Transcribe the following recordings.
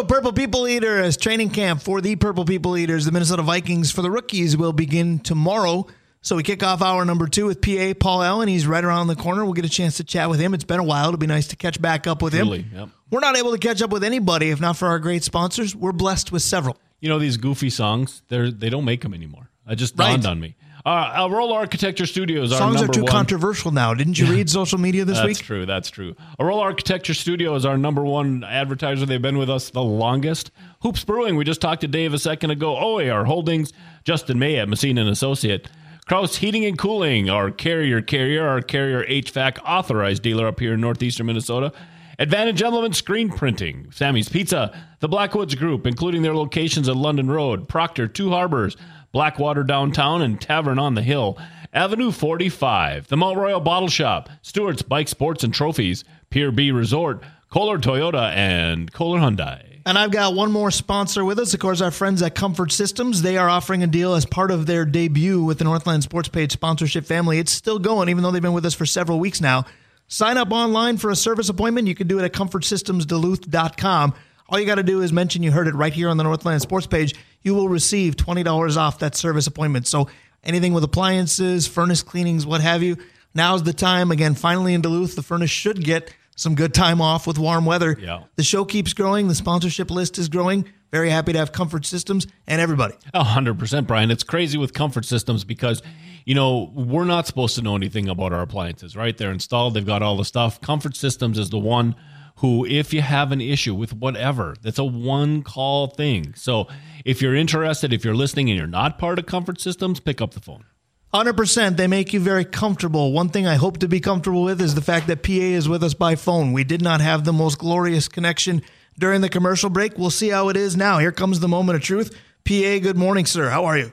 to a Purple People Eater as training camp for the Purple People Eaters. The Minnesota Vikings for the rookies will begin tomorrow. So we kick off hour number two with PA Paul Allen. He's right around the corner. We'll get a chance to chat with him. It's been a while. It'll be nice to catch back up with him. Yep. We're not able to catch up with anybody if not for our great sponsors. We're blessed with several. You know these goofy songs? They're they don't make them anymore. It just Right. dawned on me. Uh, Aurora Architecture Studios. Our Songs are too one. controversial now. Didn't you read social media this That's week? That's true. That's true. Aurora Architecture Studio is our number one advertiser. They've been with us the longest. Hoops Brewing. We just talked to Dave a second ago. OAR Holdings. Justin May at Messina and Associate. Kraus Heating and Cooling. Our carrier carrier. Our carrier HVAC authorized dealer up here in northeastern Minnesota. Advantage Element Screen Printing. Sammy's Pizza. The Blackwoods Group, including their locations at London Road, Proctor, Two Harbors, Blackwater Downtown, and Tavern on the Hill. Avenue 45, the Mount Royal Bottle Shop, Stewart's Bike Sports and Trophies, Pier B Resort, Kolar Toyota, and Kolar Hyundai. And I've got one more sponsor with us. Of course, our friends at Comfort Systems. They are offering a deal as part of their debut with the Northland Sports Page sponsorship family. It's still going, even though they've been with us for several weeks now. Sign up online for a service appointment. You can do it at comfortsystemsduluth.com. All you got to do is mention you heard it right here on the Northland Sports Page. You will receive $20 off that service appointment. So anything with appliances, furnace cleanings, what have you, now's the time. Again, finally in Duluth, the furnace should get some good time off with warm weather. Yeah. The show keeps growing. The sponsorship list is growing. Very happy to have Comfort Systems and everybody. A hundred percent, Brian. It's crazy with comfort systems because, you know, we're not supposed to know anything about our appliances, right? They're installed, they've got all the stuff. Comfort Systems is the one who, if you have an issue with whatever, that's a one call thing. So if you're interested, if you're listening and you're not part of Comfort Systems, pick up the phone. 100%. They make you very comfortable. One thing I hope to be comfortable with is the fact that PA is with us by phone. We did not have the most glorious connection during the commercial break. We'll see how it is now. Here comes the moment of truth. PA, good morning, sir. How are you?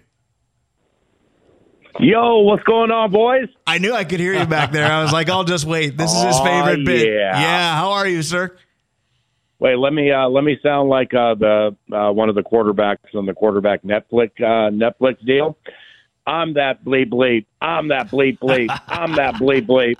Yo, what's going on, boys? I knew I could hear you back there. I was like, I'll just wait. This is his favorite bit. yeah. Yeah. How are you, sir? Wait, let me uh, let me sound like uh, the uh, one of the quarterbacks on the quarterback Netflix uh, Netflix deal. I'm that bleep bleep. I'm that bleep bleep. I'm that bleep bleep.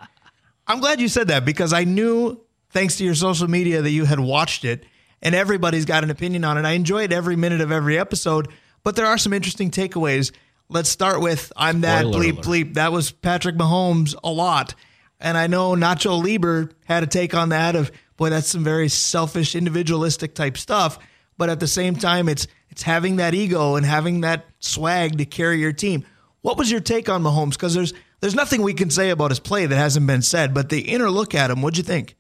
I'm glad you said that because I knew, thanks to your social media, that you had watched it, and everybody's got an opinion on it. I enjoyed every minute of every episode, but there are some interesting takeaways. Let's start with I'm that Spoiler bleep alert. bleep. That was Patrick Mahomes a lot. And I know Nacho Leber had a take on that of, boy, that's some very selfish, individualistic type stuff. But at the same time, it's it's having that ego and having that swag to carry your team. What was your take on Mahomes? Because there's there's nothing we can say about his play that hasn't been said, but the inner look at him, what'd you think?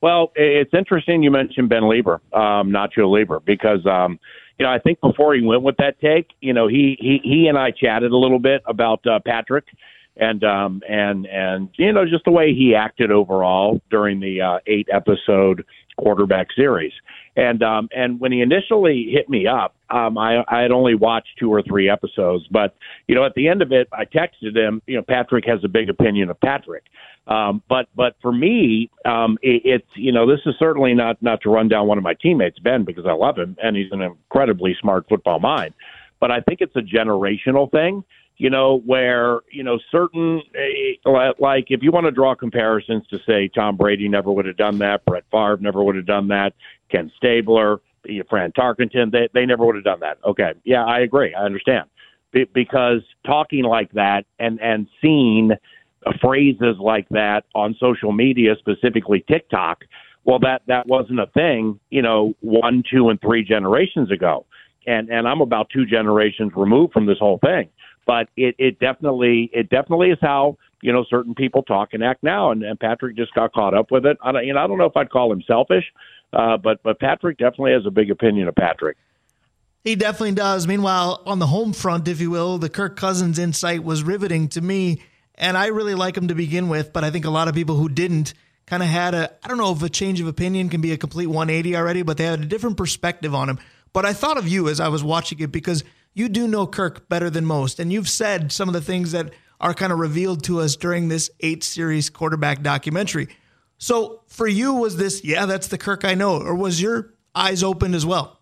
Well, it's interesting you mentioned Ben Leber, um, Nacho Leber, because um, you know I think before he went with that take, you know he he he and I chatted a little bit about uh, Patrick and um and and you know just the way he acted overall during the uh, eight episode quarterback series. And um and when he initially hit me up, um I I had only watched two or three episodes, but you know at the end of it I texted him, you know Patrick has a big opinion of Patrick. Um, but but for me, um, it, it's you know this is certainly not not to run down one of my teammates, Ben, because I love him and he's an incredibly smart football mind. But I think it's a generational thing, you know, where you know certain eh, like if you want to draw comparisons to say Tom Brady never would have done that, Brett Favre never would have done that, Ken Stabler, eh, Fran Tarkenton, they they never would have done that. Okay, yeah, I agree, I understand, Be- because talking like that and and seeing uh, phrases like that on social media, specifically TikTok, well, that that wasn't a thing, you know, one, two, and three generations ago, and and I'm about two generations removed from this whole thing. But it it definitely it definitely is how you know certain people talk and act now, and, and Patrick just got caught up with it. I don't, you know, I don't know if I'd call him selfish, uh, but but Patrick definitely has a big opinion of Patrick. He definitely does. Meanwhile, on the home front, if you will, the Kirk Cousins insight was riveting to me. And I really like him to begin with, but I think a lot of people who didn't kind of had a, I don't know if a change of opinion can be a complete 180 already, but they had a different perspective on him. But I thought of you as I was watching it because you do know Kirk better than most. And you've said some of the things that are kind of revealed to us during this eight series quarterback documentary. So for you, was this, yeah, that's the Kirk I know, or was your eyes opened as well?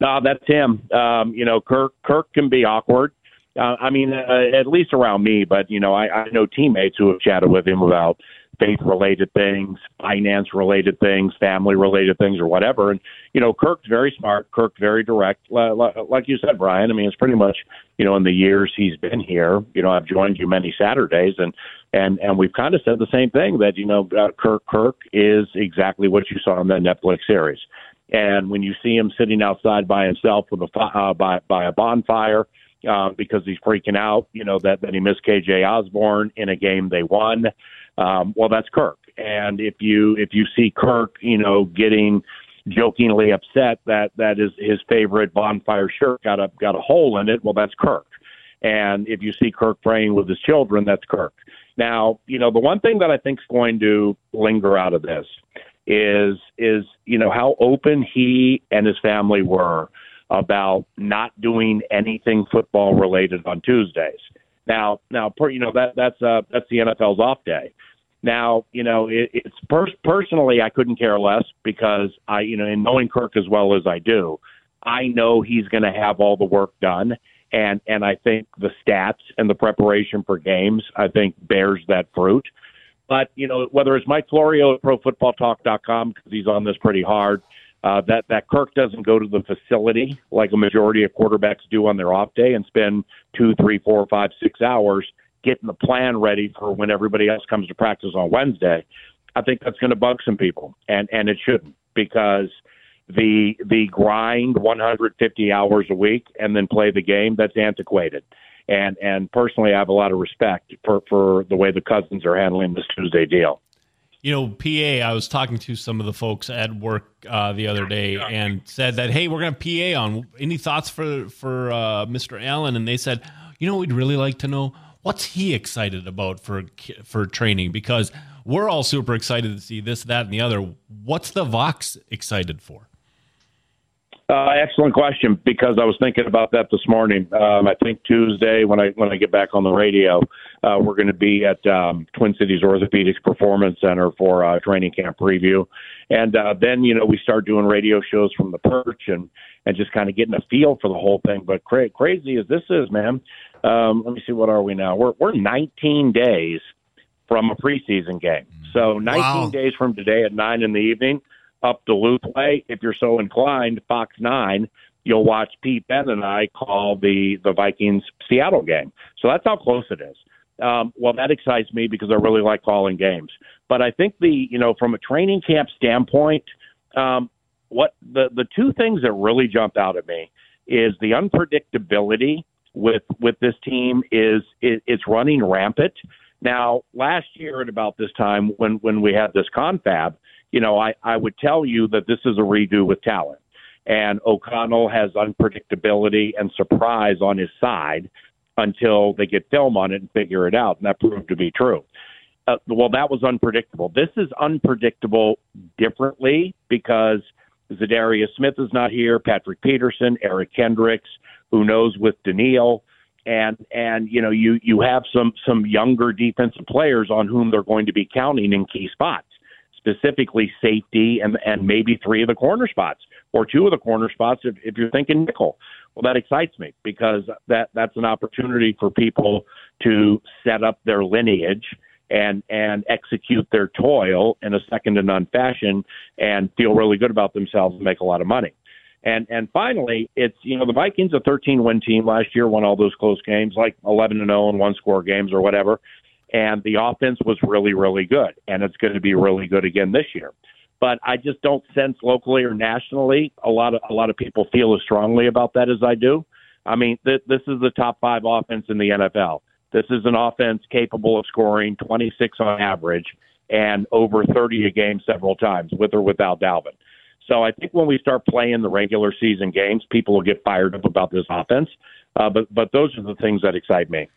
No, that's him. Um, you know, Kirk Kirk can be awkward. Uh, I mean, uh, at least around me, but you know, I, I know teammates who have chatted with him about faith related things, finance related things, family related things, or whatever. And you know, Kirk's very smart. Kirk very direct, like you said, Brian. I mean, it's pretty much you know in the years he's been here. You know, I've joined you many Saturdays, and and and we've kind of said the same thing that you know uh, Kirk Kirk is exactly what you saw in that Netflix series. And when you see him sitting outside by himself with a uh, by by a bonfire uh, because he's freaking out, you know that that he missed KJ Osborn in a game they won. Um, well, that's Kirk. And if you if you see Kirk, you know, getting jokingly upset that that is his favorite bonfire shirt got a got a hole in it, well, that's Kirk. And if you see Kirk praying with his children, that's Kirk. Now, you know, the one thing that I think is going to linger out of this is is you know how open he and his family were about not doing anything football related on Tuesdays. Now, now, per, you know that that's uh, that's the NFL's off day. Now, you know, it, it's per- personally I couldn't care less because I, you know, in knowing Kirk as well as I do, I know he's going to have all the work done, and and I think the stats and the preparation for games I think bears that fruit. But you know, whether it's Mike Florio at ProFootballTalk.com because he's on this pretty hard, uh, that that Kirk doesn't go to the facility like a majority of quarterbacks do on their off day and spend two, three, four, five, six hours getting the plan ready for when everybody else comes to practice on Wednesday. I think that's going to bug some people, and and it shouldn't because the the grind 150 hours a week and then play the game that's antiquated and and personally, I have a lot of respect for for the way the Cousins are handling this Tuesday deal. You know, PA. I was talking to some of the folks at work uh, the other day and said that, hey, we're going to PA on. Any thoughts for for uh, Mr. Allen? And they said, you know, we'd really like to know what's he excited about for for training because we're all super excited to see this, that, and the other. What's the Vox excited for? Uh, excellent question because I was thinking about that this morning. Um, I think Tuesday when I when I get back on the radio, uh, we're going to be at um, Twin Cities Orthopedics Performance Center for a training camp preview, and uh, then you know we start doing radio shows from the perch and and just kind of getting a feel for the whole thing. But cra- crazy as this is, man. Um, let me see, what are we now? We're we're 19 days from a preseason game. So 19 wow. days from today at nine in the evening up Duluth way. If you're so inclined, Fox Nine, you'll watch Pete Ben and I call the the Vikings Seattle game. So that's how close it is. Um, well, that excites me because I really like calling games. But I think the you know from a training camp standpoint, um, what the the two things that really jump out at me is the unpredictability with with this team is it, it's running rampant. Now, last year at about this time when when we had this confab, you know, I, I would tell you that this is a redo with talent. And O'Connell has unpredictability and surprise on his side until they get film on it and figure it out. And that proved to be true. Uh, well, that was unpredictable. This is unpredictable differently because Za'Darius Smith is not here, Patrick Peterson, Eric Kendricks, who knows with Danielle and and you know you you have some some younger defensive players on whom they're going to be counting in key spots specifically safety and and maybe three of the corner spots or two of the corner spots if, if you're thinking nickel. Well, that excites me because that that's an opportunity for people to set up their lineage and and execute their toil in a second to none fashion and feel really good about themselves and make a lot of money. And and finally, it's you know the Vikings a 13 win team last year won all those close games like 11 and 0 and one score games or whatever and the offense was really, really good, and it's going to be really good again this year. But I just don't sense locally or nationally a lot of a lot of people feel as strongly about that as I do. I mean, th- this is the top five offense in the NFL. This is an offense capable of scoring 26 on average and over 30 a game several times, with or without Dalvin. So I think when we start playing the regular season games, people will get fired up about this offense. Uh, but but those are the things that excite me.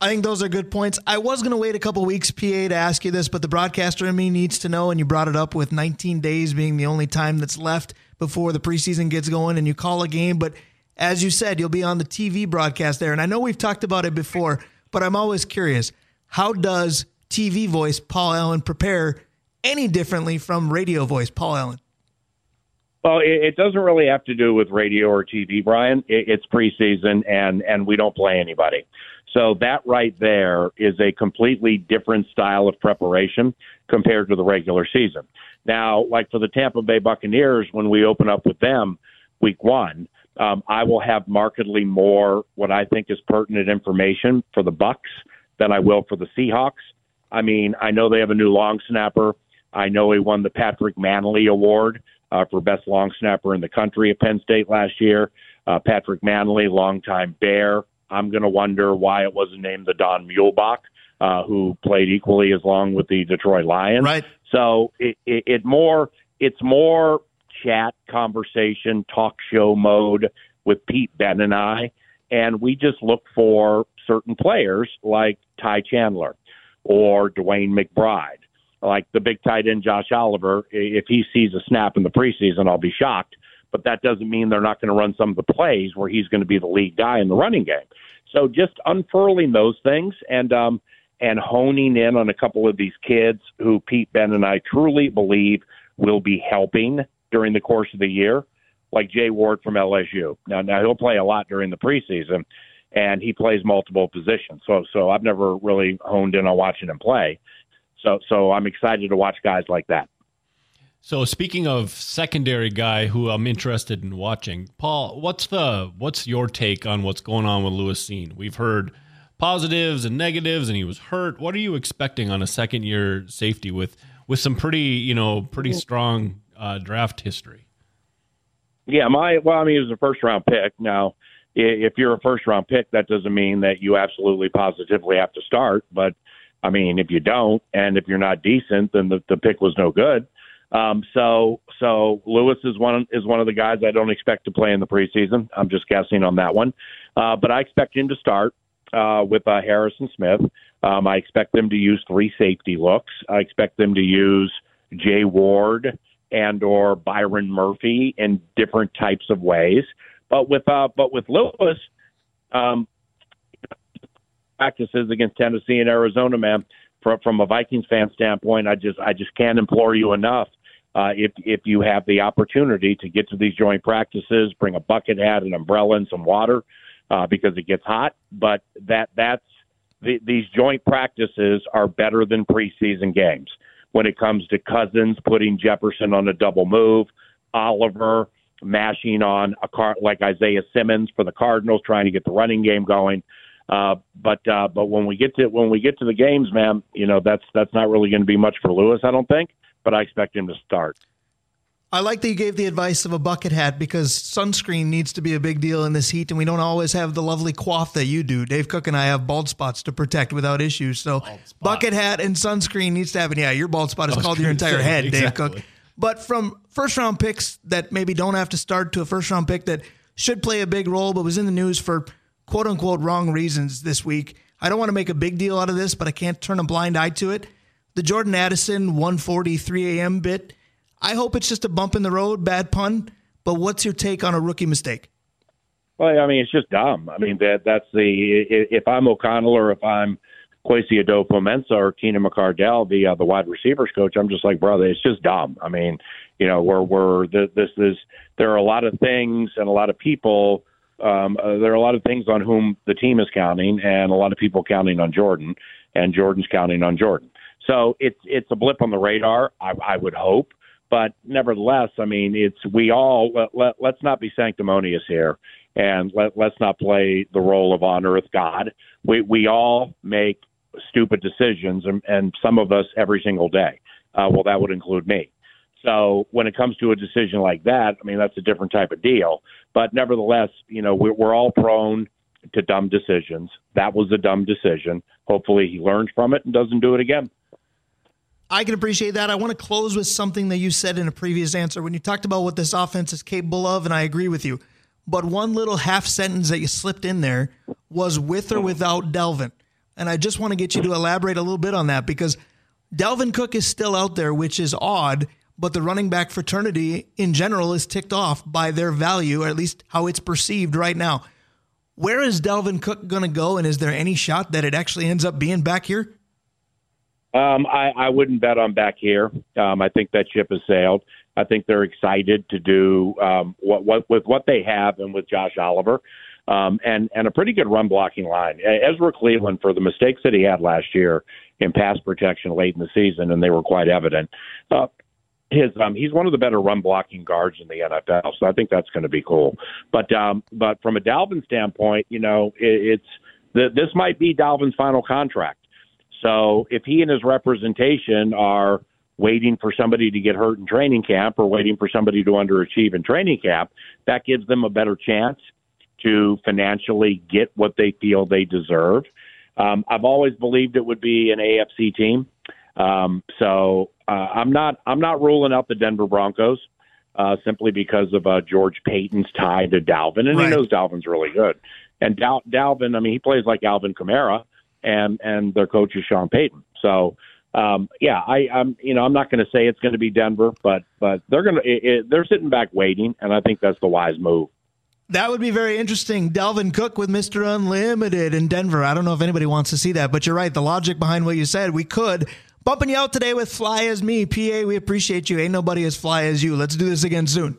I think those are good points. I was going to wait a couple weeks, PA, to ask you this, but the broadcaster in me needs to know, and you brought it up with 19 days being the only time that's left before the preseason gets going and you call a game. But as you said, you'll be on the TV broadcast there. And I know we've talked about it before, but I'm always curious how does TV voice Paul Allen prepare any differently from radio voice Paul Allen? Well, it, doesn't really have to do with radio or TV, Brian. It's preseason, and and we don't play anybody. So that right there is a completely different style of preparation compared to the regular season. Now, like for the Tampa Bay Buccaneers, when we open up with them week one, um, I will have markedly more what I think is pertinent information for the Bucks than I will for the Seahawks. I mean, I know they have a new long snapper. I know he won the Patrick Mannelly Award uh, for best long snapper in the country at Penn State last year. Uh, Patrick Mannelly, longtime Bear. I'm going to wonder why it wasn't named the Don Muhlbach, uh, who played equally as long with the Detroit Lions. Right. So it, it, it more it's more chat, conversation, talk show mode with Pete Ben and I, and we just look for certain players like Ty Chandler or DeWayne McBride like the big tight end Josh Oliver, if he sees a snap in the preseason, I'll be shocked. But that doesn't mean they're not going to run some of the plays where he's going to be the lead guy in the running game. So just unfurling those things and um, and honing in on a couple of these kids who Pete Ben and I truly believe will be helping during the course of the year, like Jay Ward from LSU. Now, now he'll play a lot during the preseason, and he plays multiple positions. So, so I've never really honed in on watching him play. So so I'm excited to watch guys like that. So speaking of secondary guy who I'm interested in watching, Paul, what's the what's your take on what's going on with Lewis Cine? We've heard positives and negatives, and he was hurt. What are you expecting on a second year safety with with some pretty you know pretty strong uh, draft history? Yeah, my well, I mean, he was a first round pick. Now, if you're a first round pick, that doesn't mean that you absolutely positively have to start, but I mean, if you don't, and if you're not decent, then the, the pick was no good. Um, so, so Lewis is one is one of the guys I don't expect to play in the preseason. I'm just guessing on that one, uh, but I expect him to start uh, with uh, Harrison Smith. Um, I expect them to use three safety looks. I expect them to use Jay Ward and or Byron Murphy in different types of ways. But with uh, but with Lewis, um, practices against Tennessee and Arizona, man. From from a Vikings fan standpoint, I just I just can't implore you enough. Uh, if if you have the opportunity to get to these joint practices, bring a bucket hat, an umbrella, and some water, uh, because it gets hot. But that that's the, these joint practices are better than preseason games when it comes to Cousins putting Jefferson on a double move, Oliver mashing on a car like Isaiah Simmons for the Cardinals, trying to get the running game going. Uh, but uh, but when we get to when we get to the games, man, you know that's that's not really going to be much for Lewis, I don't think. But I expect him to start. I like that you gave the advice of a bucket hat because sunscreen needs to be a big deal in this heat, and we don't always have the lovely coif that you do. Dave Cook and I have bald spots to protect without issues. So bucket hat and sunscreen needs to happen. Yeah, your bald spot is called your entire say, head, exactly. Dave Cook. But from first round picks that maybe don't have to start to a first round pick that should play a big role, but was in the news for quote unquote wrong reasons this week. I don't want to make a big deal out of this, but I can't turn a blind eye to it. The Jordan Addison 1:43 a.m. bit. I hope it's just a bump in the road, bad pun. But what's your take on a rookie mistake? Well, I mean, it's just dumb. I mean, that that's the if I'm O'Connell or if I'm Kwesi Adofo-Mensah or Keenan McCardell, the uh, the wide receivers coach, I'm just like, brother, it's just dumb. I mean, you know, we're we're this is there are a lot of things and a lot of people um, uh, there are a lot of things on whom the team is counting, and a lot of people counting on Jordan, and Jordan's counting on Jordan. So it's it's a blip on the radar. I, I would hope, but nevertheless, I mean, it's we all let, let, let's not be sanctimonious here, and let let's not play the role of on earth God. We we all make stupid decisions, and, and some of us every single day. Uh, well, that would include me. So when it comes to a decision like that, I mean, that's a different type of deal. But nevertheless, you know, we're, we're all prone to dumb decisions. That was a dumb decision. Hopefully he learns from it and doesn't do it again. I can appreciate that. I want to close with something that you said in a previous answer when you talked about what this offense is capable of, and I agree with you. But one little half sentence that you slipped in there was with or without Dalvin. And I just want to get you to elaborate a little bit on that because Dalvin Cook is still out there, which is odd but the running back fraternity in general is ticked off by their value, or at least how it's perceived right now. Where is Dalvin Cook going to go, and is there any shot that it actually ends up being back here? Um, I, I wouldn't bet on back here. Um, I think that ship has sailed. I think they're excited to do um, what, what with what they have and with Josh Oliver. Um, and and a pretty good run blocking line. Ezra Cleveland for the mistakes that he had last year in pass protection late in the season, and they were quite evident. Uh, his um, he's one of the better run blocking guards in the NFL, so I think that's going to be cool. But um, but from a Dalvin standpoint, you know, it, it's the, this might be Dalvin's final contract. So if he and his representation are waiting for somebody to get hurt in training camp or waiting for somebody to underachieve in training camp, that gives them a better chance to financially get what they feel they deserve. Um, I've always believed it would be an AFC team. Um, so uh, I'm not I'm not ruling out the Denver Broncos uh, simply because of uh, George Paton's tie to Dalvin, and right. he knows Dalvin's really good. And Dal- Dalvin, I mean, he plays like Alvin Kamara, and and their coach is Sean Payton. So um, yeah, I, I'm you know I'm not going to say it's going to be Denver, but but they're going to they're sitting back waiting, and I think that's the wise move. That would be very interesting. Dalvin Cook with Mr. Unlimited in Denver. I don't know if anybody wants to see that, but you're right. The logic behind what you said, we could. Bumping you out today with Fly as Me. PA, we appreciate you. Ain't nobody as fly as you. Let's do this again soon.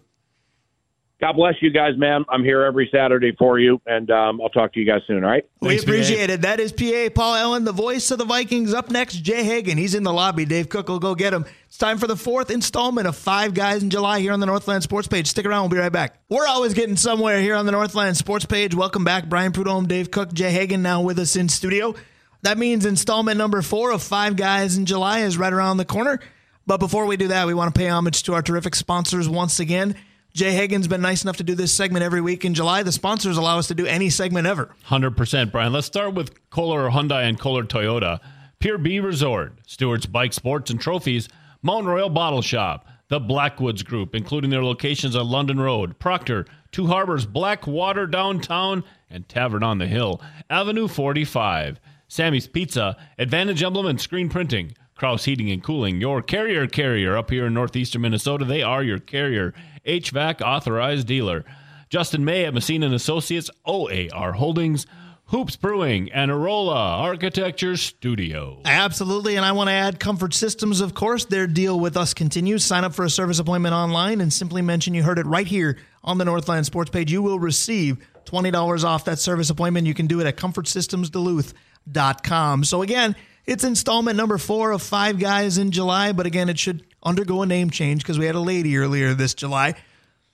God bless you guys, man. I'm here every Saturday for you, and um, I'll talk to you guys soon, all right? We appreciate PA. it. That is PA Paul Allen, the voice of the Vikings. Up next, Jay Hagen. He's in the lobby. Dave Cook will go get him. It's time for the fourth installment of Five Guys in July here on the Northland Sports Page. Stick around. We'll be right back. We're always getting somewhere here on the Northland Sports Page. Welcome back. Brian Prudhomme, Dave Cook, Jay Hagen now with us in studio. That means installment number four of Five Guys in July is right around the corner. But before we do that, we want to pay homage to our terrific sponsors once again. Jay Hagen's been nice enough to do this segment every week in July. The sponsors allow us to do any segment ever. 100%, Brian. Let's start with Kolar Hyundai and Kolar Toyota. Pier B Resort, Stewart's Bike Sports and Trophies, Mount Royal Bottle Shop, the Blackwoods Group, including their locations on London Road, Proctor, Two Harbors, Blackwater Downtown, and Tavern on the Hill, Avenue 45, Sammy's Pizza, Advantage Emblem and Screen Printing, Kraus Heating and Cooling, your carrier carrier up here in northeastern Minnesota. They are your carrier HVAC authorized dealer. Justin May at Messina and Associates, OAR Holdings, Hoops Brewing, and Arola Architecture Studio. Absolutely. And I want to add Comfort Systems, of course. Their deal with us continues. Sign up for a service appointment online and simply mention you heard it right here on the Northland Sports page. You will receive $20 off that service appointment. You can do it at comfortsystemsduluth.com. So again, it's installment number four of Five Guys in July, but again, it should undergo a name change because we had a lady earlier this July.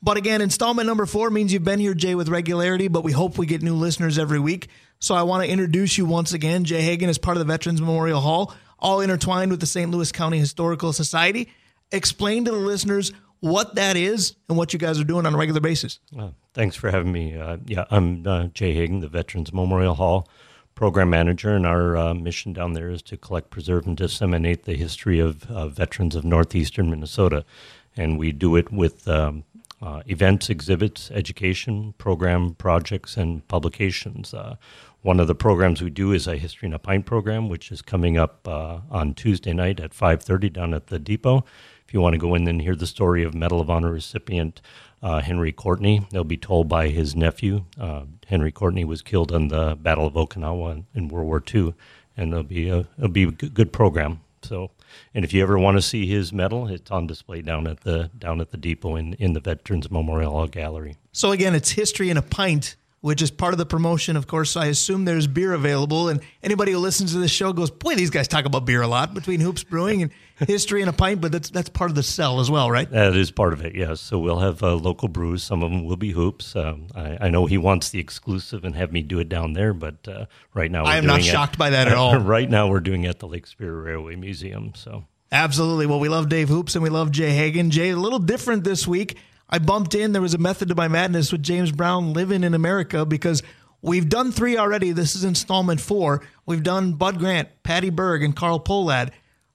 But again, installment number four means you've been here, Jay, with regularity, but we hope we get new listeners every week. So I want to introduce you once again. Jay Hagen is part of the Veterans Memorial Hall, all intertwined with the St. Louis County Historical Society. Explain to the listeners what that is and what you guys are doing on a regular basis. Uh, thanks for having me. Uh, yeah, I'm uh, Jay Hagen, the Veterans Memorial Hall program manager, and our uh, mission down there is to collect, preserve, and disseminate the history of uh, veterans of northeastern Minnesota. And we do it with um, uh, events, exhibits, education, program projects, and publications. Uh, one of the programs we do is a History in a Pint program, which is coming up uh, on Tuesday night at 5.30 down at the depot. If you want to go in and hear the story of Medal of Honor recipient uh, Henry Courtney. They'll be told by his nephew. Uh, Henry Courtney was killed in the Battle of Okinawa in World War II, and it'll be a it'll be a good program. So, and if you ever want to see his medal, it's on display down at the down at the depot in in the Veterans Memorial Gallery. So again, it's history in a pint which is part of the promotion. Of course, I assume there's beer available. And anybody who listens to this show goes, boy, these guys talk about beer a lot between Hoops Brewing and History and a Pint, but that's that's part of the sell as well, right? That is part of it, yes. So we'll have uh, local brews. Some of them will be Hoops. Um, I, I, know he wants the exclusive and have me do it down there, but uh, right now I am not shocked by that at all. right now we're doing it at the Lake Superior Railway Museum. So Absolutely. Well, we love Dave Hoops and we love Jay Hagen. Jay, a little different this week. I bumped in. There was a method to my madness with James Brown living in America because We've done three already. This is installment four. We've done Bud Grant, Patty Berg, and Carl Pohlad.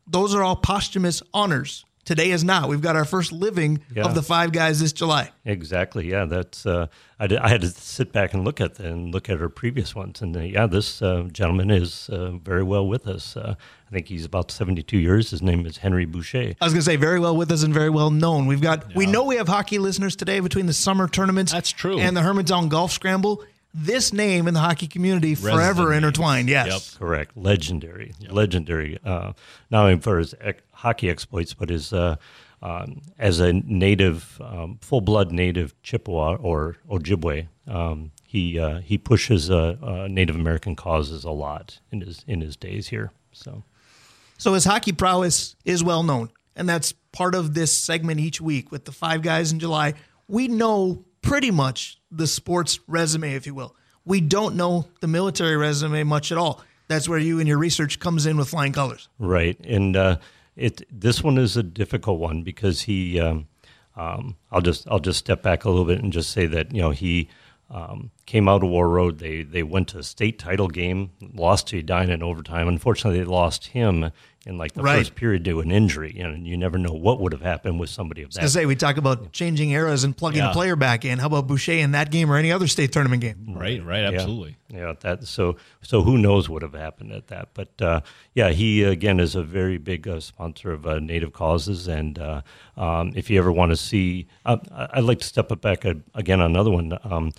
Those are all posthumous honors. Today is not. We've got our first living yeah. of the five guys this July. Exactly. Yeah, that's. Uh, I, did, I, had to sit back and look at and look at our previous ones, and uh, yeah, this uh, gentleman is uh, very well with us. Uh, I think he's about seventy-two years. His name is Henry Boucha. I was going to say very well with us and very well known. We've got. Yeah. We know we have hockey listeners today between the summer tournaments. That's true. And the Hermantown Golf Scramble this name in the hockey community forever intertwined. Yes, yep. correct. Legendary, yep. legendary. Uh, not only for his ec- hockey exploits, but his uh, um, as a native, um, full blood native Chippewa or Ojibwe, um, he uh, he pushes uh, uh, Native American causes a lot in his in his days here. So, So his hockey prowess is well known, and that's part of this segment each week with the five guys in July. We know pretty much the sports resume, if you will. We don't know the military resume much at all. That's where you and your research comes in with flying colors. right, and uh, it this one is a difficult one because he. Um, um, I'll just I'll just step back a little bit and just say that you know he um, came out of Warroad. They they went to a state title game, lost to Edina in overtime. Unfortunately, they lost him in like the Right. first period to an injury, you know, and you never know what would have happened with somebody of that. I that. say we talk about changing eras and plugging Yeah. a player back in. How about Boucha in that game or any other state tournament game? Right, right, absolutely. Yeah, that so so who knows what would have happened at that? But uh, yeah, he again is a very big uh, sponsor of uh, Native causes, and uh, um, if you ever want to see, uh, I'd like to step it back a, again on another one. Um,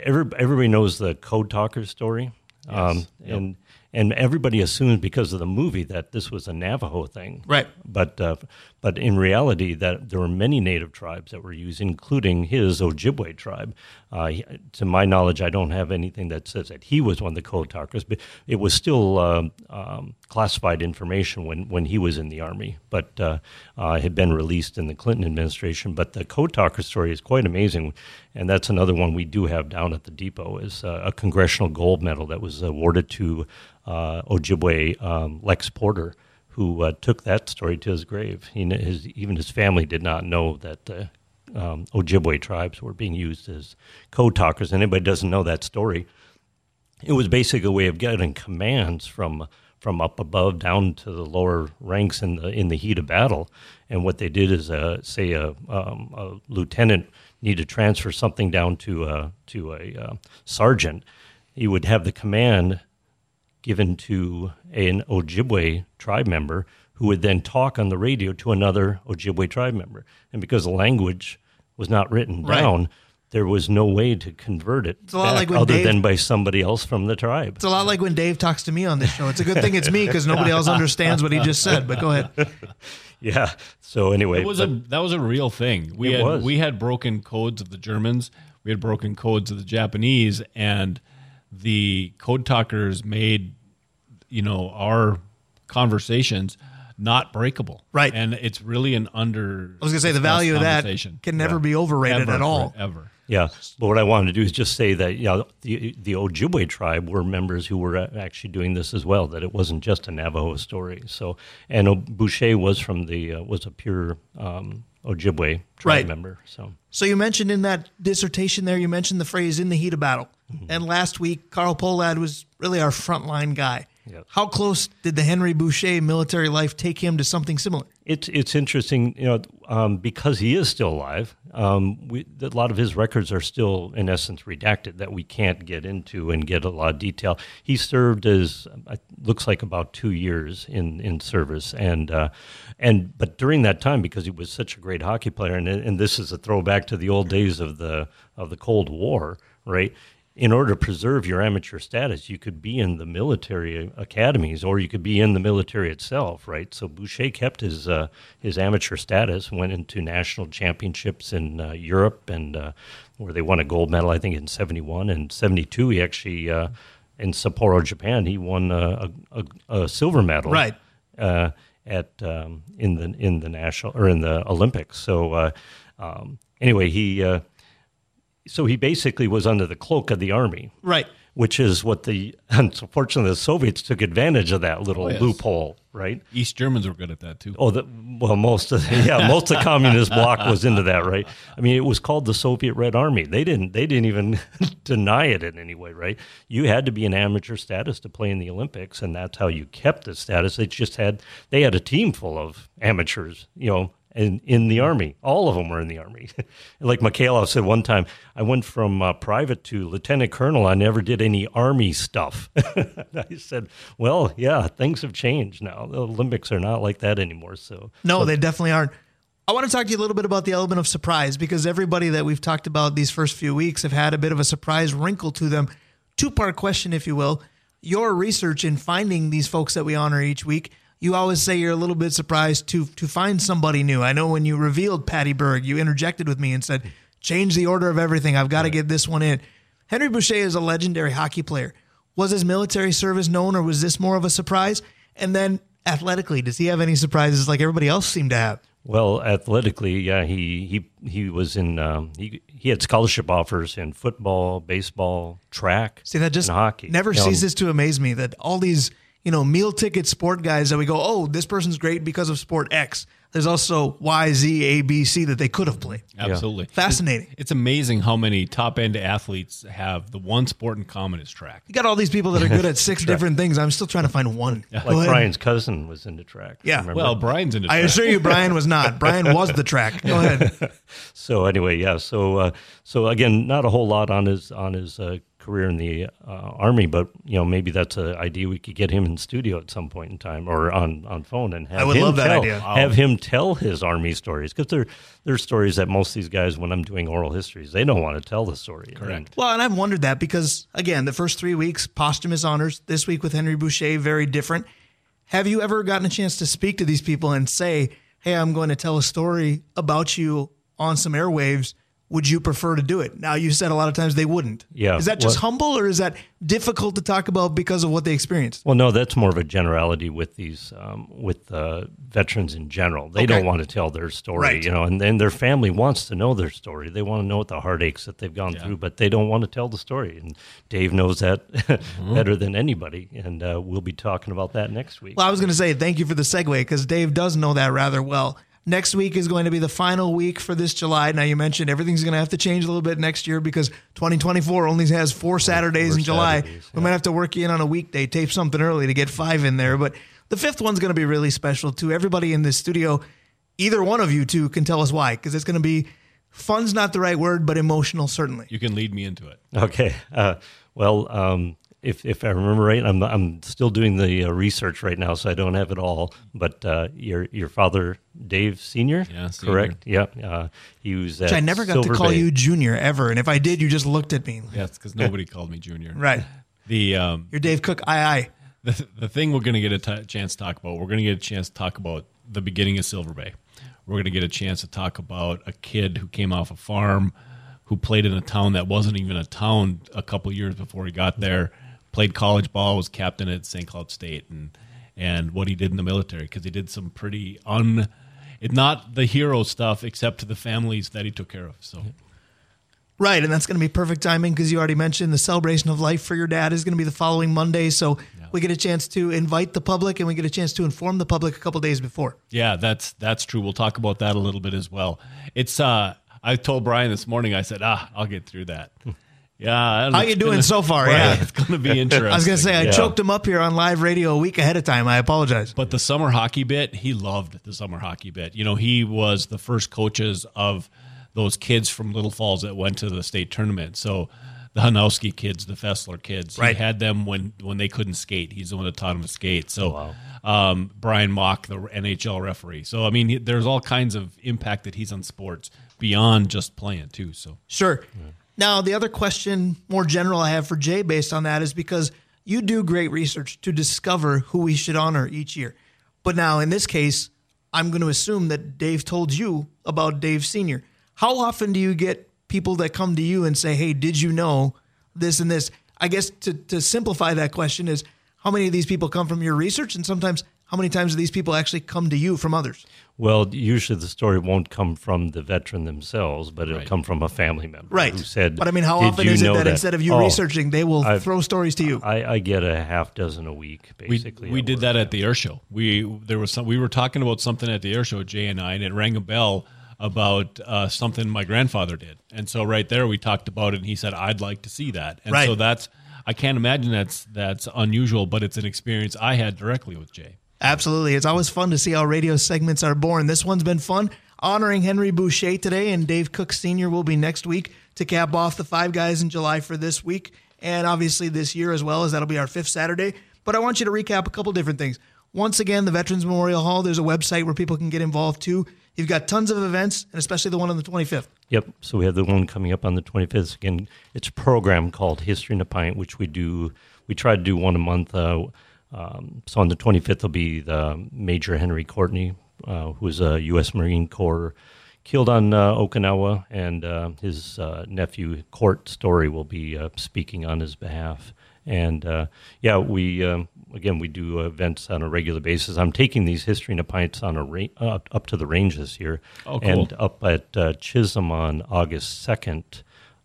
every, everybody knows the Code Talker story, um, and and everybody assumes because of the movie that this was a Navajo thing, Right. but uh, but in reality, that there were many native tribes that were used, including his Ojibwe tribe. Uh, he- to my knowledge, I don't have anything that says that he was one of the code talkers, but it was still uh, um, classified information when, when he was in the army, but uh, uh, had been released in the Clinton administration. But the code talker story is quite amazing, and that's another one we do have down at the depot is uh, a congressional gold medal that was awarded to uh, Ojibwe um, Lex Porter who uh, took that story to his grave. He, his, even his family did not know that the um, Ojibwe tribes were being used as code talkers. Anybody doesn't know that story, it was basically a way of getting commands from from up above down to the lower ranks in the in the heat of battle. And what they did is, uh, say, a, um, a lieutenant needed to transfer something down to a, to a uh, sergeant. He would have the command given to an Ojibwe tribe member who would then talk on the radio to another Ojibwe tribe member. And because the language was not written Right. down, there was no way to convert it it's a lot like other Dave- than by somebody else from the tribe. It's a lot like when Dave talks to me on this show. It's a good thing it's me because nobody else understands what he just said. But go ahead. Yeah. So anyway, It was but- a that was a real thing. We It had was. we had broken codes of the Germans. We had broken codes of the Japanese, and the code talkers made you know our conversations not breakable. Right. and it's really an under. I was going to say the value of that can never be overrated Ever, at all. Ever. Yeah, but what I wanted to do is just say that you know, the the Ojibwe tribe were members who were actually doing this as well. That it wasn't just a Navajo story. So, and Boucha was from the uh, was a pure um, Ojibwe tribe Right. member. So, So you mentioned in that dissertation there, you mentioned the phrase "in the heat of battle," and last week Carl Pohlad was really our frontline guy. Yep. How close did the Henry Boucha military life take him to something similar? It's it's interesting, you know, um, because he is still alive. Um, we, a lot of his records are still, in essence, redacted that we can't get into and get a lot of detail. He served as uh, looks like about two years in, in service, and uh, and but during that time, because he was such a great hockey player, and and this is a throwback to the old days of the of the Cold War, right? In order to preserve your amateur status, you could be in the military academies or you could be in the military itself, right? So Boucha kept his uh, his amateur status, went into national championships in uh, Europe, and uh, where they won a gold medal, I think in '71 and '72. He actually uh, in Sapporo, Japan, he won a, a, a silver medal, Right. uh, at um, in the in the national or in the Olympics. So uh, um, anyway, he uh, so he basically was under the cloak of the army, Right. which is what the unfortunately the Soviets took advantage of that little Oh, yes. loophole, right? East Germans were good at that too. Oh, the, well, most of yeah, most of the communist bloc was into that, right? I mean, it was called the Soviet Red Army. They didn't they didn't even deny it in any way, right? You had to be an amateur status to play in the Olympics, and that's how you kept the status. They just had they had a team full of amateurs, you know. In, in the army, all of them were in the army. like Mikhailov said one time, I went from uh, private to lieutenant colonel. I never did any army stuff. I said, "Well, yeah, things have changed now. The Olympics are not like that anymore." So No, they definitely aren't. I want to talk to you a little bit about the element of surprise because everybody that we've talked about these first few weeks have had a bit of a surprise wrinkle to them. Two part question, if you will. Your research in finding these folks that we honor each week, you always say you're a little bit surprised to to find somebody new. I know when you revealed Patty Berg, you interjected with me and said, "Change the order of everything. I've got to get this one in." Henry Boucha is a legendary hockey player. Was his military service known, or was this more of a surprise? And then athletically, does he have any surprises like everybody else seemed to have? Well, athletically, yeah, he he he was in um, he he had scholarship offers in football, baseball, track. See that just hockey. never You know, ceases to amaze me that all these you know meal ticket sport guys that we go, oh, this person's great because of sport X. There's also Y, Z, A, B, C that they could have played. Absolutely. Fascinating. It's amazing how many top end athletes have the one sport in common is track. You got all these people that are good at six different things. I'm still trying to find one. Go Like. Brian's cousin was into track. Yeah. remember? Well, Brian's into I track. assure you, Brian was not. Brian was the track. Go ahead. So anyway, yeah. So uh, so again, not a whole lot on his on his uh, career in the uh, army, but you know maybe that's an idea we could get him in studio at some point in time or on, on phone and have I would him love that tell, idea. Have him tell his army stories because they're they're stories that most of these guys, when I'm doing oral histories, they don't want to tell the story. Correct. Well, and I've wondered that because again, the first three weeks posthumous honors. This week with Henry Boucha, very different. Have you ever gotten a chance to speak to these people and say, "Hey, I'm going to tell a story about you on some airwaves"? Would you prefer to do it? Now, you said a lot of times they wouldn't. Yeah, Is that just well- humble or is that difficult to talk about because of what they experienced? Well, no, that's more of a generality with these um, with uh, veterans in general. They Okay. don't want to tell their story, Right. you know, and then their family wants to know their story. They want to know what the heartaches that they've gone through, but they don't want to tell the story. And Dave knows that Mm-hmm. better than anybody, and uh, we'll be talking about that next week. Well, I was going to say thank you for the segue because Dave does know that rather well. Next week is going to be the final week for this July. Now, you mentioned everything's going to have to change a little bit next year because 2024 only has four Saturdays four in July. Saturdays, We might have to work you in on a weekday, tape something early to get five in there. But the fifth one's going to be really special too. Everybody in this studio, either one of you two can tell us why because it's going to be fun's not the right word, but emotional certainly. You can lead me into it. Okay. Uh, well, um, if if I remember right, I'm I'm still doing the uh, research right now, so I don't have it all. But uh, your your father, Dave Senior, Yeah, Senior. correct? Yeah, uh, he was. At Which I never got Silver to call Bay. you Junior ever, and if I did, you just looked at me. Yeah, it's because nobody called me junior. Right, The um, you're Dave Cook. Aye, aye. the, the thing we're going to get a t- chance to talk about, we're going to get a chance to talk about the beginning of Silver Bay. We're going to get a chance to talk about a kid who came off a farm, who played in a town that wasn't even a town a couple years before he got there. Played college ball, was captain at St. Cloud State, and and what he did in the military because he did some pretty un, it not the hero stuff except to the families that he took care of. So Right, and that's going to be perfect timing because you already mentioned the celebration of life for your dad is going to be the following Monday. So we get a chance to invite the public and we get a chance to inform the public a couple days before. Yeah, that's that's true. We'll talk about that a little bit as well. It's uh I told Brian this morning, I said, ah, I'll get through that. Yeah. How you doing gonna- so far? Right, Yeah. It's gonna be interesting. I was going to say, I Yeah. choked him up here on live radio a week ahead of time. I apologize. But the summer hockey bit, he loved the summer hockey bit. You know, he was the first coaches of those kids from Little Falls that went to the state tournament. So the Hanowski kids, the Fessler kids, Right. he had them when when they couldn't skate. He's the one that taught them to skate. So um, Brian Mock, the NHL referee. So I mean, he, there's all kinds of impact that he's on sports beyond just playing too. So Sure. Now, the other question, more general, I have for Jay based on that is because you do great research to discover who we should honor each year. But now, in this case, I'm going to assume that Dave told you about Dave Sr. How often do you get people that come to you and say, hey, did you know this and this? I guess to, to simplify that question is how many of these people come from your research? And sometimes, how many times do these people actually come to you from others? Well, usually the story won't come from the veteran themselves, but it'll Right. come from a family member Right. who said. but I mean, how often is it know that, instead of you Oh, researching, they will I've- throw stories to you? I, I get a half dozen a week, basically. we at did work. that at the air show. We there was some we were talking about something at the air show, Jay and I, and it rang a bell about uh, something my grandfather did. And so right there we talked about it and he said, I'd like to see that. And Right. so that's I can't imagine that's that's unusual, but it's an experience I had directly with Jay. Absolutely. It's always fun to see how radio segments are born. This one's been fun. Honoring Henry Boucha today, and Dave Cook Sr. will be next week to cap off the five guys in July for this week, and obviously this year as well, as that'll be our fifth Saturday. But I want you to recap a couple different things. Once again, the Veterans Memorial Hall, there's a website where people can get involved too. You've got tons of events, and especially the one on the 25th. Yep. So we have the one coming up on the 25th. Again, it's a program called History in a Pint, which we do. We try to do one a month. Uh, Um, so on the 25th will be the Major Henry Courtney, uh, who was a U.S. Marine Corps killed on uh, Okinawa, and uh, his uh, nephew Court Story will be uh, speaking on his behalf. And uh, yeah, we um, again we do events on a regular basis. I'm taking these history in a pints on a ra- up to the range this year, Oh, cool. and up at uh, Chisholm on August second.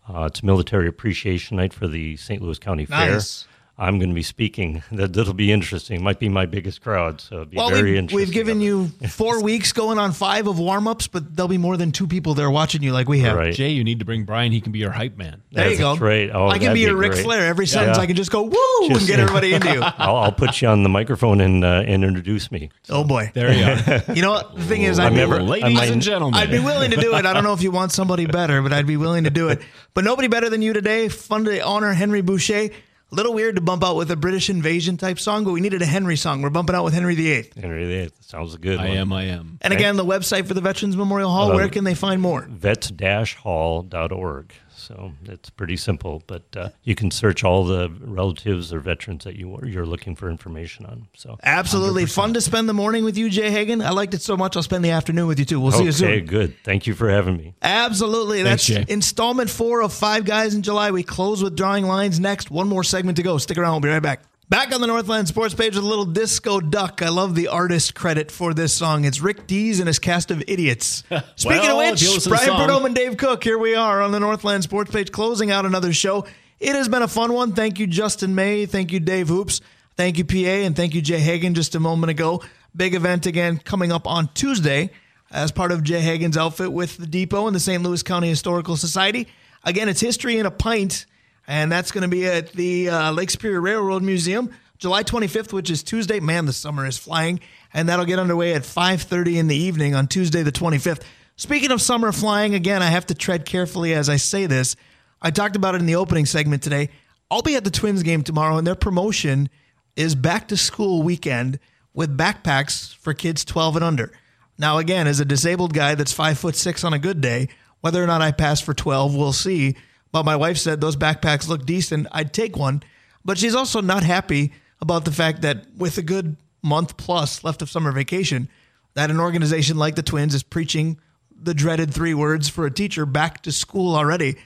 Uh, it's Military Appreciation Night for the St. Louis County Nice. Fair. I'm going to be speaking. That that'll be interesting. Might be my biggest crowd, so it'll be Well, very we've, interesting. we've given you four weeks going on five of warm ups, but there'll be more than two people there watching you like we have. right. Jay, you need to bring Brian. He can be your hype man. There you go. That's right. Oh, I can be be your Ric. Flair. Every sentence Yeah. I can just go woo and get everybody into you. I'll, I'll put you on the microphone and uh, and introduce me. Oh boy. There you are. You know what? The thing is, I'd I'm be, never- Ladies I'm- and gentlemen. I'd be willing to do it. I don't know if you want somebody better, but I'd be willing to do it. But nobody better than you today. Fun to honor Henry Boucha. A little weird to bump out with a British invasion type song, but we needed a Henry song. We're bumping out with Henry VIII. Henry VIII sounds good I one. am. I am. And again, the website for the Veterans Memorial Hall, uh, where can they find more? vets-hall.org. So it's pretty simple, but uh, you can search all the relatives or veterans that you you're looking for information on. So Absolutely. Fun to spend the morning with you, Jay Hagen. I liked it so much, I'll spend the afternoon with you too. We'll see you soon. okay, good. Thank you for having me. Absolutely. That's Jay. installment four of Five Guys in July. We close with drawing lines next. One more segment to go. Stick around. We'll be right back. Back on the Northland Sports page with a little disco duck. I love the artist credit for this song. It's Rick Dees and his cast of idiots. Speaking Well, of which, listen to the Brian Prudhomme and Dave Cook, here we are on the Northland Sports page, closing out another show. It has been a fun one. Thank you, Justin May. Thank you, Dave Hoops. Thank you, PA, and thank you, Jay Hagen, just a moment ago. Big event again coming up on Tuesday as part of Jay Hagen's outfit with the Depot and the St. Louis County Historical Society. Again, it's History in a Pint, and that's going to be at the uh, Lake Superior Railroad Museum, July 25th, which is Tuesday. Man, the summer is flying, and that'll get underway at 5:30 in the evening on Tuesday, the 25th. Speaking of summer flying, again, I have to tread carefully as I say this. I talked about it in the opening segment today. I'll be at the Twins game tomorrow, and their promotion is back to school weekend with backpacks for kids 12 and under. Now, again, as a disabled guy that's five foot six on a good day, whether or not I pass for 12, we'll see. But my wife said those backpacks look decent. I'd take one. But she's also not happy about the fact that with a good month plus left of summer vacation, that an organization like the Twins is preaching the dreaded three words for a teacher back to school already.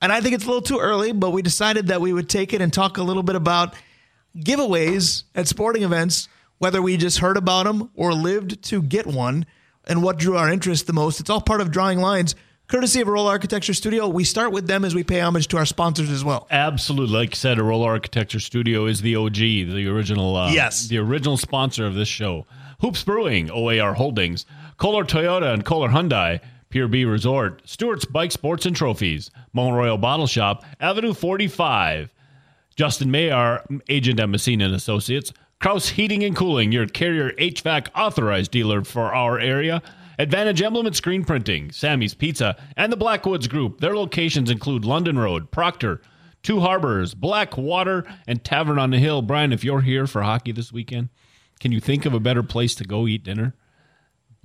And I think it's a little too early, but we decided that we would take it and talk a little bit about giveaways at sporting events, whether we just heard about them or lived to get one, and what drew our interest the most. It's all part of Drawing Lines, courtesy of Roll Architecture Studio. We start with them as we pay homage to our sponsors as well. Absolutely, like you said, Arola Architecture Studio is the OG, the original, uh, Yes. the original sponsor of this show. Hoops Brewing, OAR Holdings, Kolar Toyota and Kolar Hyundai, Pier B Resort, Stewart's Bike Sports and Trophies, Mount Royal Bottle Shop, Avenue 45, Justin Mayar, agent at Messina and Associates, Kraus Heating and Cooling, your carrier HVAC authorized dealer for our area. Advantage Emblem and Screen Printing, Sammy's Pizza, and the Blackwoods Group. Their locations include London Road, Proctor, Two Harbors, Blackwater, and Tavern on the Hill. Brian, if you're here for hockey this weekend, can you think of a better place to go eat dinner?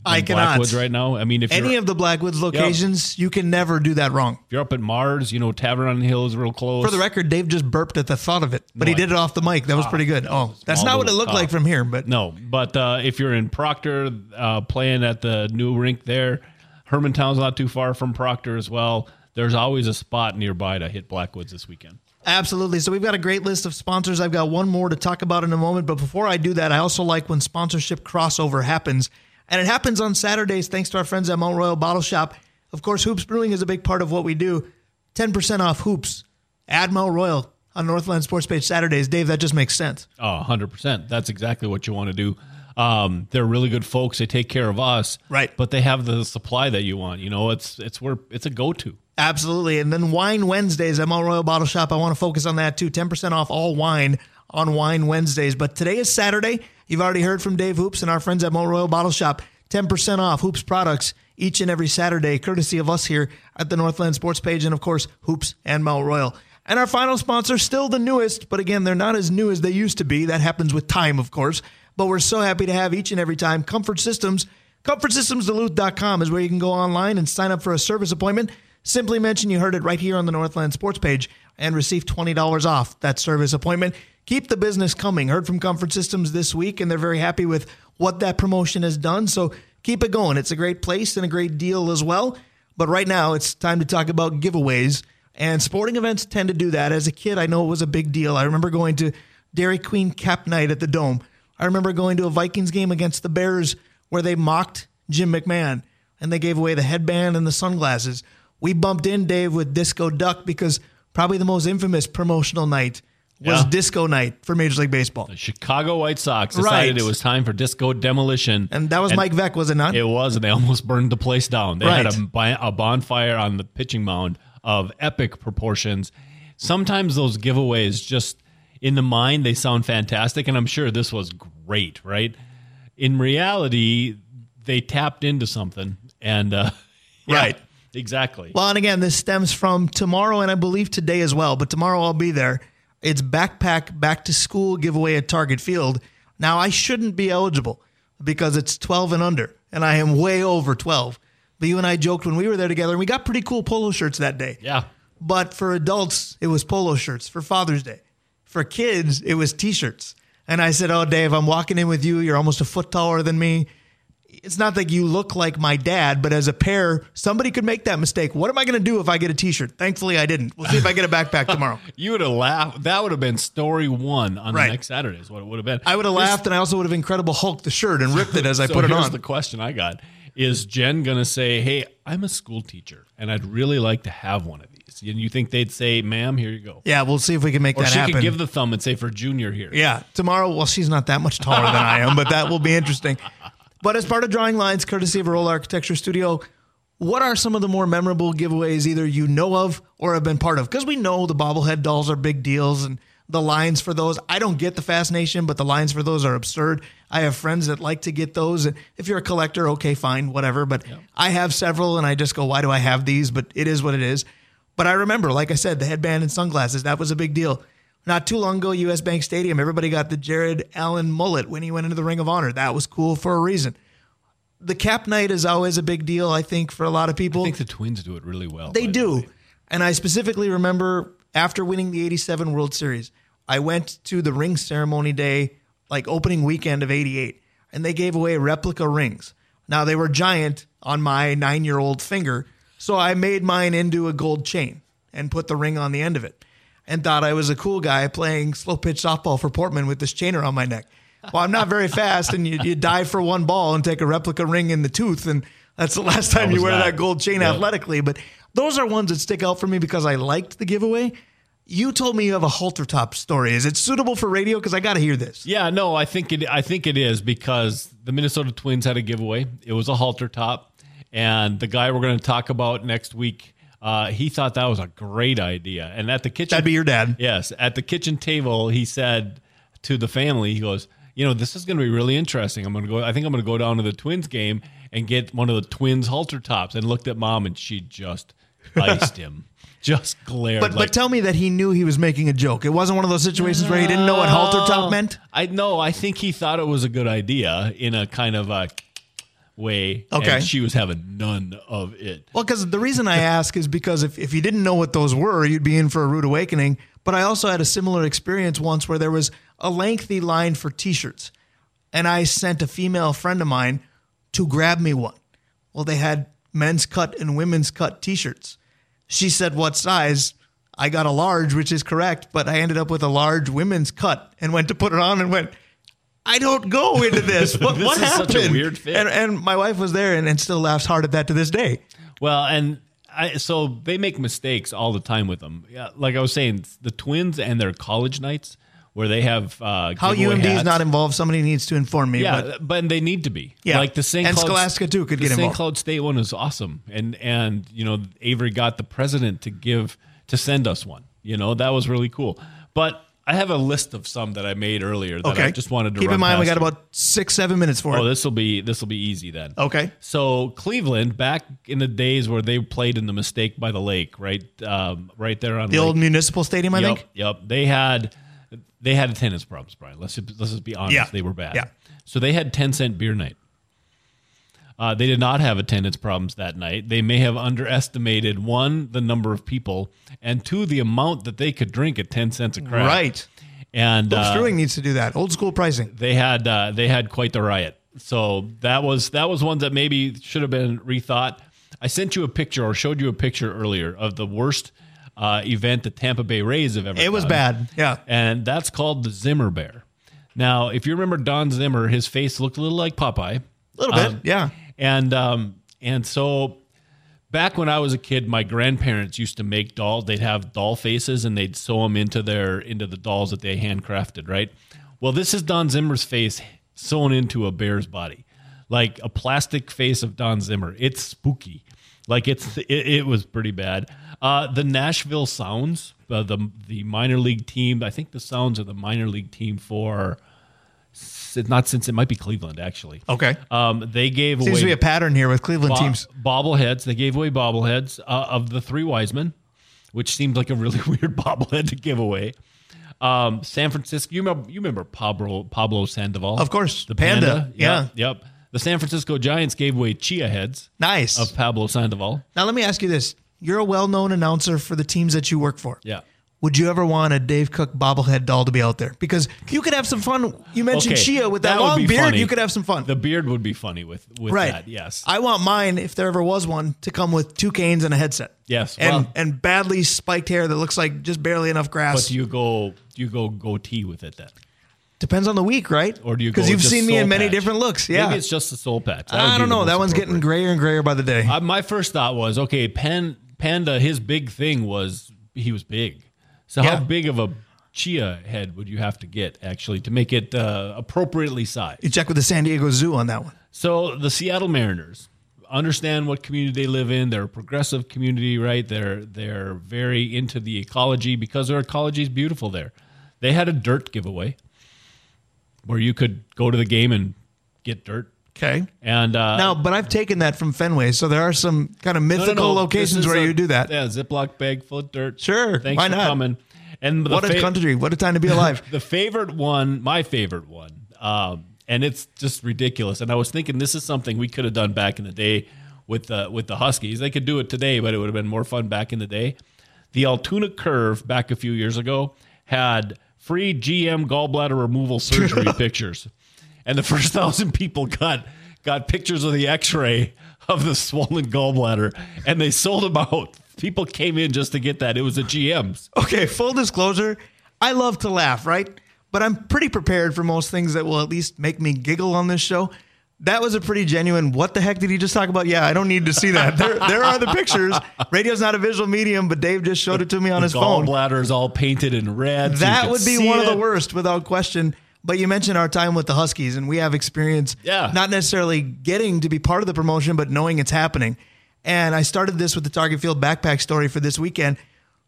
I cannot. Blackwoods right now. I mean, if Any of the Blackwoods locations, you can never do that wrong. if you're up at Mars, you know Tavern on the Hill is real close. For the record, Dave just burped at the thought of it, but he No, I- did it off the mic. That was pretty good. Oh, that's not what it looked cough. like from here, but No, but uh, if you're in Proctor, uh, playing at the new rink there, Hermantown's not too far from Proctor as well. There's always a spot nearby to hit Blackwoods this weekend. Absolutely. So we've got a great list of sponsors. I've got one more to talk about in a moment. But before I do that, I also like when sponsorship crossover happens. And it happens on Saturdays thanks to our friends at Mount Royal Bottle Shop. Of course, Hoops Brewing is a big part of what we do. 10% off Hoops. Add Mount Royal on Northland Sports Page Saturdays. Dave, that just makes sense. Oh, 100%. That's exactly what you want to do. Um, they're really good folks. They take care of us. Right. But they have the supply that you want. You know, it's it's where it's a go-to. Absolutely. And then Wine Wednesdays at Mount Royal Bottle Shop. I want to focus on that too. 10% off all wine on Wine Wednesdays. But today is Saturday. You've already heard from Dave Hoops and our friends at Mount Royal Bottle Shop. 10% off Hoops products each and every Saturday, courtesy of us here at the Northland Sports page. And of course, Hoops and Mount Royal. And our final sponsor, still the newest, but again, they're not as new as they used to be. That happens with time, of course. But we're so happy to have each and every time Comfort Systems. ComfortSystemsDuluth.com is where you can go online and sign up for a service appointment. Simply mention you heard it right here on the Northland Sports page and receive $20 off that service appointment. Keep the business coming. Heard from Comfort Systems this week, and they're very happy with what that promotion has done. So keep it going. It's a great place and a great deal as well. But right now, it's time to talk about giveaways. And sporting events tend to do that. As a kid, I know it was a big deal. I remember going to Dairy Queen Cap Night at the Dome. I remember going to a Vikings game against the Bears where they mocked Jim McMahon and they gave away the headband and the sunglasses. We bumped in, Dave, with Disco Duck because probably the most infamous promotional night was Yeah. disco night for Major League Baseball. The Chicago White Sox decided Right. it was time for disco demolition. And that was Mike Veeck, was it not? It was, and they almost burned the place down. They had Right. a, a bonfire on the pitching mound of epic proportions. Sometimes those giveaways just in the mind they sound fantastic, and I'm sure this was great, right? In reality, they tapped into something, and uh, yeah, Right. exactly. Well, and again, this stems from tomorrow and I believe today as well, but tomorrow I'll be there. It's backpack back to school giveaway at Target Field. Now, I shouldn't be eligible because it's 12 and under, and I am way over 12. But you and I joked when we were there together, and we got pretty cool polo shirts that day. yeah, But for adults, it was polo shirts for Father's Day. For kids, it was t shirts. And I said, Oh, Dave, I'm walking in with you. You're almost a foot taller than me. It's not that you look like my dad, but as a pair, somebody could make that mistake. What am I going to do if I get a t shirt? Thankfully, I didn't. We'll see if I get a backpack tomorrow. you would have laughed. That would have been story one on Right. the next Saturday. Is what it would have been. I would have laughed, and I also would have Incredible Hulk the shirt and ripped it as I so put it on. the question I got: Is Jen gonna say, "Hey, I'm a school teacher, and I'd really like to have one of these"? And you think they'd say, "Ma'am, here you go," yeah, we'll see if we can make or that she happen. could give the thumb and say, "For Junior here." Yeah, tomorrow. Well, she's not that much taller than I am, but that will be interesting. But as part of Drawing Lines, courtesy of Roll Architecture Studio, what are some of the more memorable giveaways either you know of or have been part of? Because we know the bobblehead dolls are big deals and the lines for those. I don't get the fascination, but the lines for those are absurd. I have friends that like to get those. And if you're a collector, okay, fine, whatever. But I have several and I just go, why do I have these? But it is what it is. But I remember, like I said, the headband and sunglasses, that was a big deal. Not too long ago, US Bank Stadium, everybody got the Jared Allen mullet when he went into the Ring of Honor. That was cool for a reason. The cap night is always a big deal, I think, for a lot of people. I think the Twins do it really well. They by the do. And I specifically remember after winning the 87 World Series, I went to the ring ceremony day, like opening weekend of 88, and they gave away replica rings. Now, they were giant on my nine year old finger, so I made mine into a gold chain and put the ring on the end of it and thought I was a cool guy playing slow pitch softball for Portman with this chain around my neck. Well, I'm not very fast, and you, you dive for one ball and take a replica ring in the tooth, and that's the last time you wear that. that gold chain Yeah. athletically. But those are ones that stick out for me because I liked the giveaway. You told me you have a halter top story. Is it suitable for radio? Because I got to hear this. Yeah, no, I think it. I think it is because the Minnesota Twins had a giveaway. It was a halter top, and the guy we're going to talk about next week, uh, he thought that was a great idea. And at the kitchen, That'd be your dad. Yes, at the kitchen table, he said to the family, he goes, "You know, this is going to be really interesting. I'm going to go. I think I'm going to go down to the Twins game and get one of the Twins halter tops." And looked at mom, and she just iced him, just glared. But like, but tell me that he knew he was making a joke. It wasn't one of those situations where he didn't know what halter top meant. I know. I think he thought it was a good idea in a kind of a way. Okay. And she was having none of it. Well, because the reason I ask is because if, if you didn't know what those were, you'd be in for a rude awakening. But I also had a similar experience once where there was a lengthy line for t shirts. And I sent a female friend of mine to grab me one. Well, they had men's cut and women's cut t shirts. She said, What size? I got a large, which is correct, but I ended up with a large women's cut and went to put it on and went, I don't go into this. What, This what happened? such a weird fit. And, and my wife was there and, and still laughs hard at that to this day. Well, and I, so they make mistakes all the time with them. Yeah, like I was saying, the Twins and their college nights where they have uh, How UMD is not involved, somebody needs to inform me. Yeah, but but, they need to be. Yeah. like the St. And Cloud, Scholastica, too, could the get St. involved. Cloud State one is awesome, and and you know Avery got the president to give to send us one. You know that was really cool. But I have a list of some that I made earlier that okay. I just wanted to keep in mind we got about six, seven minutes for Oh, it. Oh, this will be this will be easy then. Okay. So Cleveland, back in the days where they played in the Mistake by the Lake, right, um, right there on The Lake- old municipal stadium, I yep, think. Yep. They had they had attendance problems, Brian. Let's just, let's just be honest. Yeah. They were bad. Yeah. So they had ten cent beer night. Uh, they did not have attendance problems that night. They may have underestimated one the number of people, and two the amount that they could drink at ten cents a crowd. Right. and Hoops uh, Brewing needs to do that. Old school pricing. they had uh, they had quite the riot. So that was that was one that maybe should have been rethought. I sent you a picture or showed you a picture earlier of the worst uh, event the Tampa Bay Rays have ever. It was bad. Yeah. and that's called the Zimmer Bear. Now, if you remember Don Zimmer, his face looked a little like Popeye. A little bit. Um, yeah. And um, and so back when I was a kid, my grandparents used to make dolls. They'd have doll faces and they'd sew them into their into the dolls that they handcrafted, right? Well, this is Don Zimmer's face sewn into a bear's body, like a plastic face of Don Zimmer. It's spooky. Like it's it, it was pretty bad. Uh, the Nashville Sounds, uh, the the minor league team. I think the Sounds are the minor league team for. Not since it might be Cleveland actually. Okay. Um, they gave Seems away to be a pattern here with Cleveland bo- teams. bobbleheads. They gave away bobbleheads uh, of the three wise men, which seemed like a really weird bobblehead to give away. Um, San Francisco, you remember, you remember Pablo Pablo Sandoval, Of course. the Panda, panda. yeah. Yep, yep. The San Francisco Giants gave away chia heads Nice. of Pablo Sandoval. now let me ask you this: You're a well-known announcer for the teams that you work for. Yeah. Would you ever want a Dave Cook bobblehead doll to be out there? Because you could have some fun. You mentioned Okay, Chia with that, would long be beard. funny. You could have some fun. The beard would be funny with with right. that. Yes. I want mine, if there ever was one, to come with two canes and a headset. Yes, And well- and badly spiked hair that looks like just barely enough but grass. do you go do you go goatee with it then, Depends on the week, right? or do you? Because you've seen me in many patch? different looks. Yeah. Maybe it's just the soul patch. That I don't know. That one's getting grayer and grayer by the day. Uh, my first thought was, okay, Pan, Panda, his big thing was he was big. So Yeah. how big of a chia head would you have to get actually to make it uh, appropriately sized? you check with the San Diego Zoo on that one. So the Seattle Mariners understand what community they live in. They're a progressive community, right? They're they're very into the ecology because their ecology is beautiful there. They had a dirt giveaway where you could go to the game and get dirt. Okay. And uh, Now, but I've taken that from Fenway, so there are some kind of No, no, mythical no. locations where a- you do that. Yeah, Ziploc bag full of dirt. Sure, Thanks why for not? coming. And the What a country! What a time to be alive. the favorite one, my favorite one, um, and it's just ridiculous. And I was thinking this is something we could have done back in the day with the with the Huskies. They could do it today, but it would have been more fun back in the day. The Altoona Curve back a few years ago had free GM gallbladder removal surgery pictures, and the first thousand people got got pictures of the X-ray of the swollen gallbladder, and they sold them out. People came in just to get that. It was a GM's. okay, full disclosure, I love to laugh, right? But I'm pretty prepared for most things that will at least make me giggle on this show. That was a pretty genuine. What the heck did he just talk about? Yeah, I don't need to see that. There, there are the pictures. Radio's not a visual medium, but Dave just showed it to me on his phone. Gallbladder is all painted in red. That can would be one of the worst, without question. But you mentioned our time with the Huskies, and we have experience, Yeah. not necessarily getting to be part of the promotion, but knowing it's happening. And I started this with the Target Field backpack story for this weekend.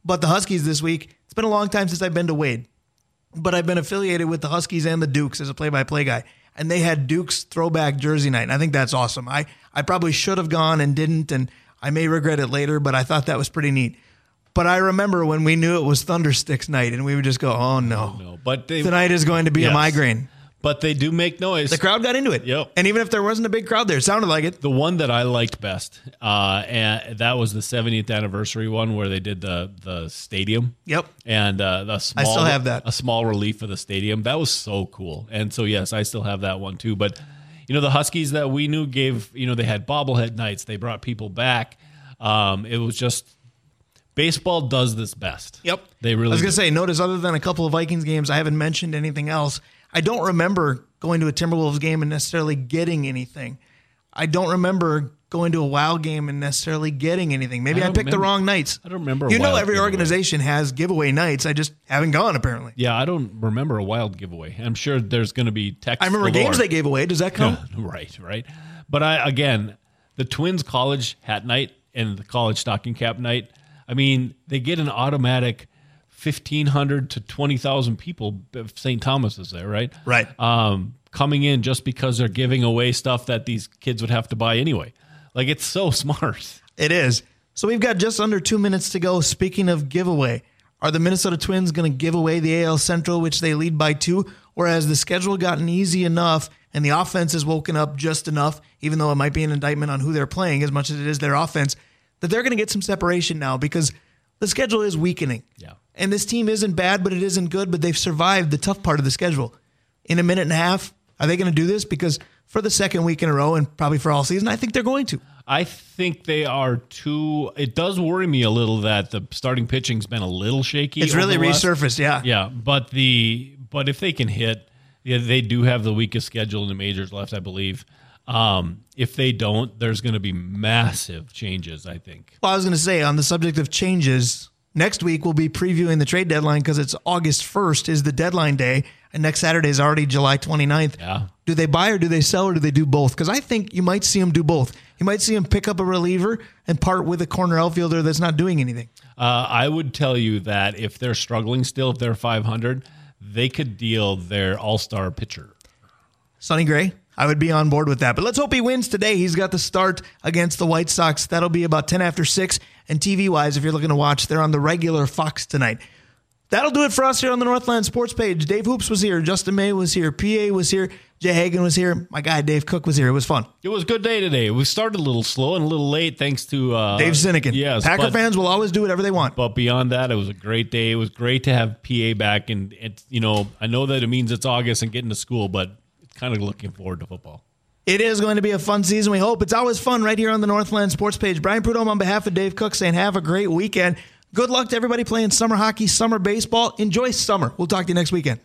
But the Huskies this week, it's been a long time since I've been to Wade, but I've been affiliated with the Huskies and the Dukes as a play-by-play guy. And they had Dukes throwback jersey night, and I think that's awesome. I I probably should have gone and didn't, and I may regret it later, but I thought that was pretty neat. But I remember when we knew it was Thundersticks night, and we would just go, "Oh no, No, but they tonight is going to be a migraine." but they do make noise. The crowd got into it. Yep. And even if there wasn't a big crowd there, it sounded like it. the one that I liked best, uh, and that was the 70th anniversary one where they did the the stadium. Yep. And uh, the small, I still have that. a small relief of the stadium. That was so cool. And so yes, I still have that one too. But you know, the Huskies that we knew gave you know they had bobblehead nights. They brought people back. Um, it was just baseball does this best. Yep. They really I was going to say, notice other than a couple of Vikings games, I haven't mentioned anything else. I don't remember going to a Timberwolves game and necessarily getting anything. I don't remember going to a Wild game and necessarily getting anything. Maybe I I, don't picked the wrong nights. I don't remember a You know, Wild every giveaway. organization has giveaway nights. I just haven't gone apparently. Yeah, I don't remember a wild giveaway. I'm sure there's going to be text. I remember galore. games they gave away. Does that count? right, right. But I again, the Twins college hat night and the college stocking cap night. I mean, they get an automatic fifteen hundred to twenty thousand people. if St. Thomas is there, right? Right. Um, coming in just because they're giving away stuff that these kids would have to buy anyway. Like it's so smart. It is. So we've got just under two minutes to go. Speaking of giveaway, are the Minnesota Twins going to give away the AL Central, which they lead by two, or has the schedule gotten easy enough and the offense has woken up just enough, even though it might be an indictment on who they're playing as much as it is their offense, that they're going to get some separation now? Because the schedule is weakening. Yeah. And this team isn't bad, but it isn't good, but they've survived the tough part of the schedule. In a minute and a half, are they going to do this? Because for the second week in a row and probably for all season, I think they're going to. I think they are too. It does worry me a little that the starting pitching's been a little shaky. It's really last- resurfaced, yeah. Yeah, but the but if they can hit, yeah, they do have the weakest schedule in the majors left, I believe. Um, if they don't, there's going to be massive changes. I think. Well, I was going to say on the subject of changes, next week we'll be previewing the trade deadline because it's August 1st is the deadline day, and next Saturday is already July 29th. Yeah. Do they buy or do they sell or do they do both? Because I think you might see them do both. You might see them pick up a reliever and part with a corner outfielder that's not doing anything. Uh, I would tell you that if they're struggling still, if they're 500, they could deal their All Star pitcher. Sonny Gray, I would be on board with that. But let's hope he wins today. He's got the start against the White Sox. That'll be about 10 after 6. And TV wise, if you're looking to watch, they're on the regular Fox tonight. That'll do it for us here on the Northland Sports page. Dave Hoops was here. Justin May was here. PA was here. Jay Hagen was here. My guy Dave Cook was here. It was fun. It was a good day today. We started a little slow and a little late, thanks to uh, Dave Zinnikin. Yes, Packer but- fans will always do whatever they want. But beyond that, it was a great day. It was great to have PA back, and it's you know I know that it means it's August and getting to school, but kind of looking forward to football. It is going to be a fun season. We hope it's always fun right here on the Northland Sports page. Brian Prudhomme on behalf of Dave Cook saying have a great weekend. Good luck to everybody playing summer hockey, summer baseball. Enjoy summer. We'll talk to you next weekend.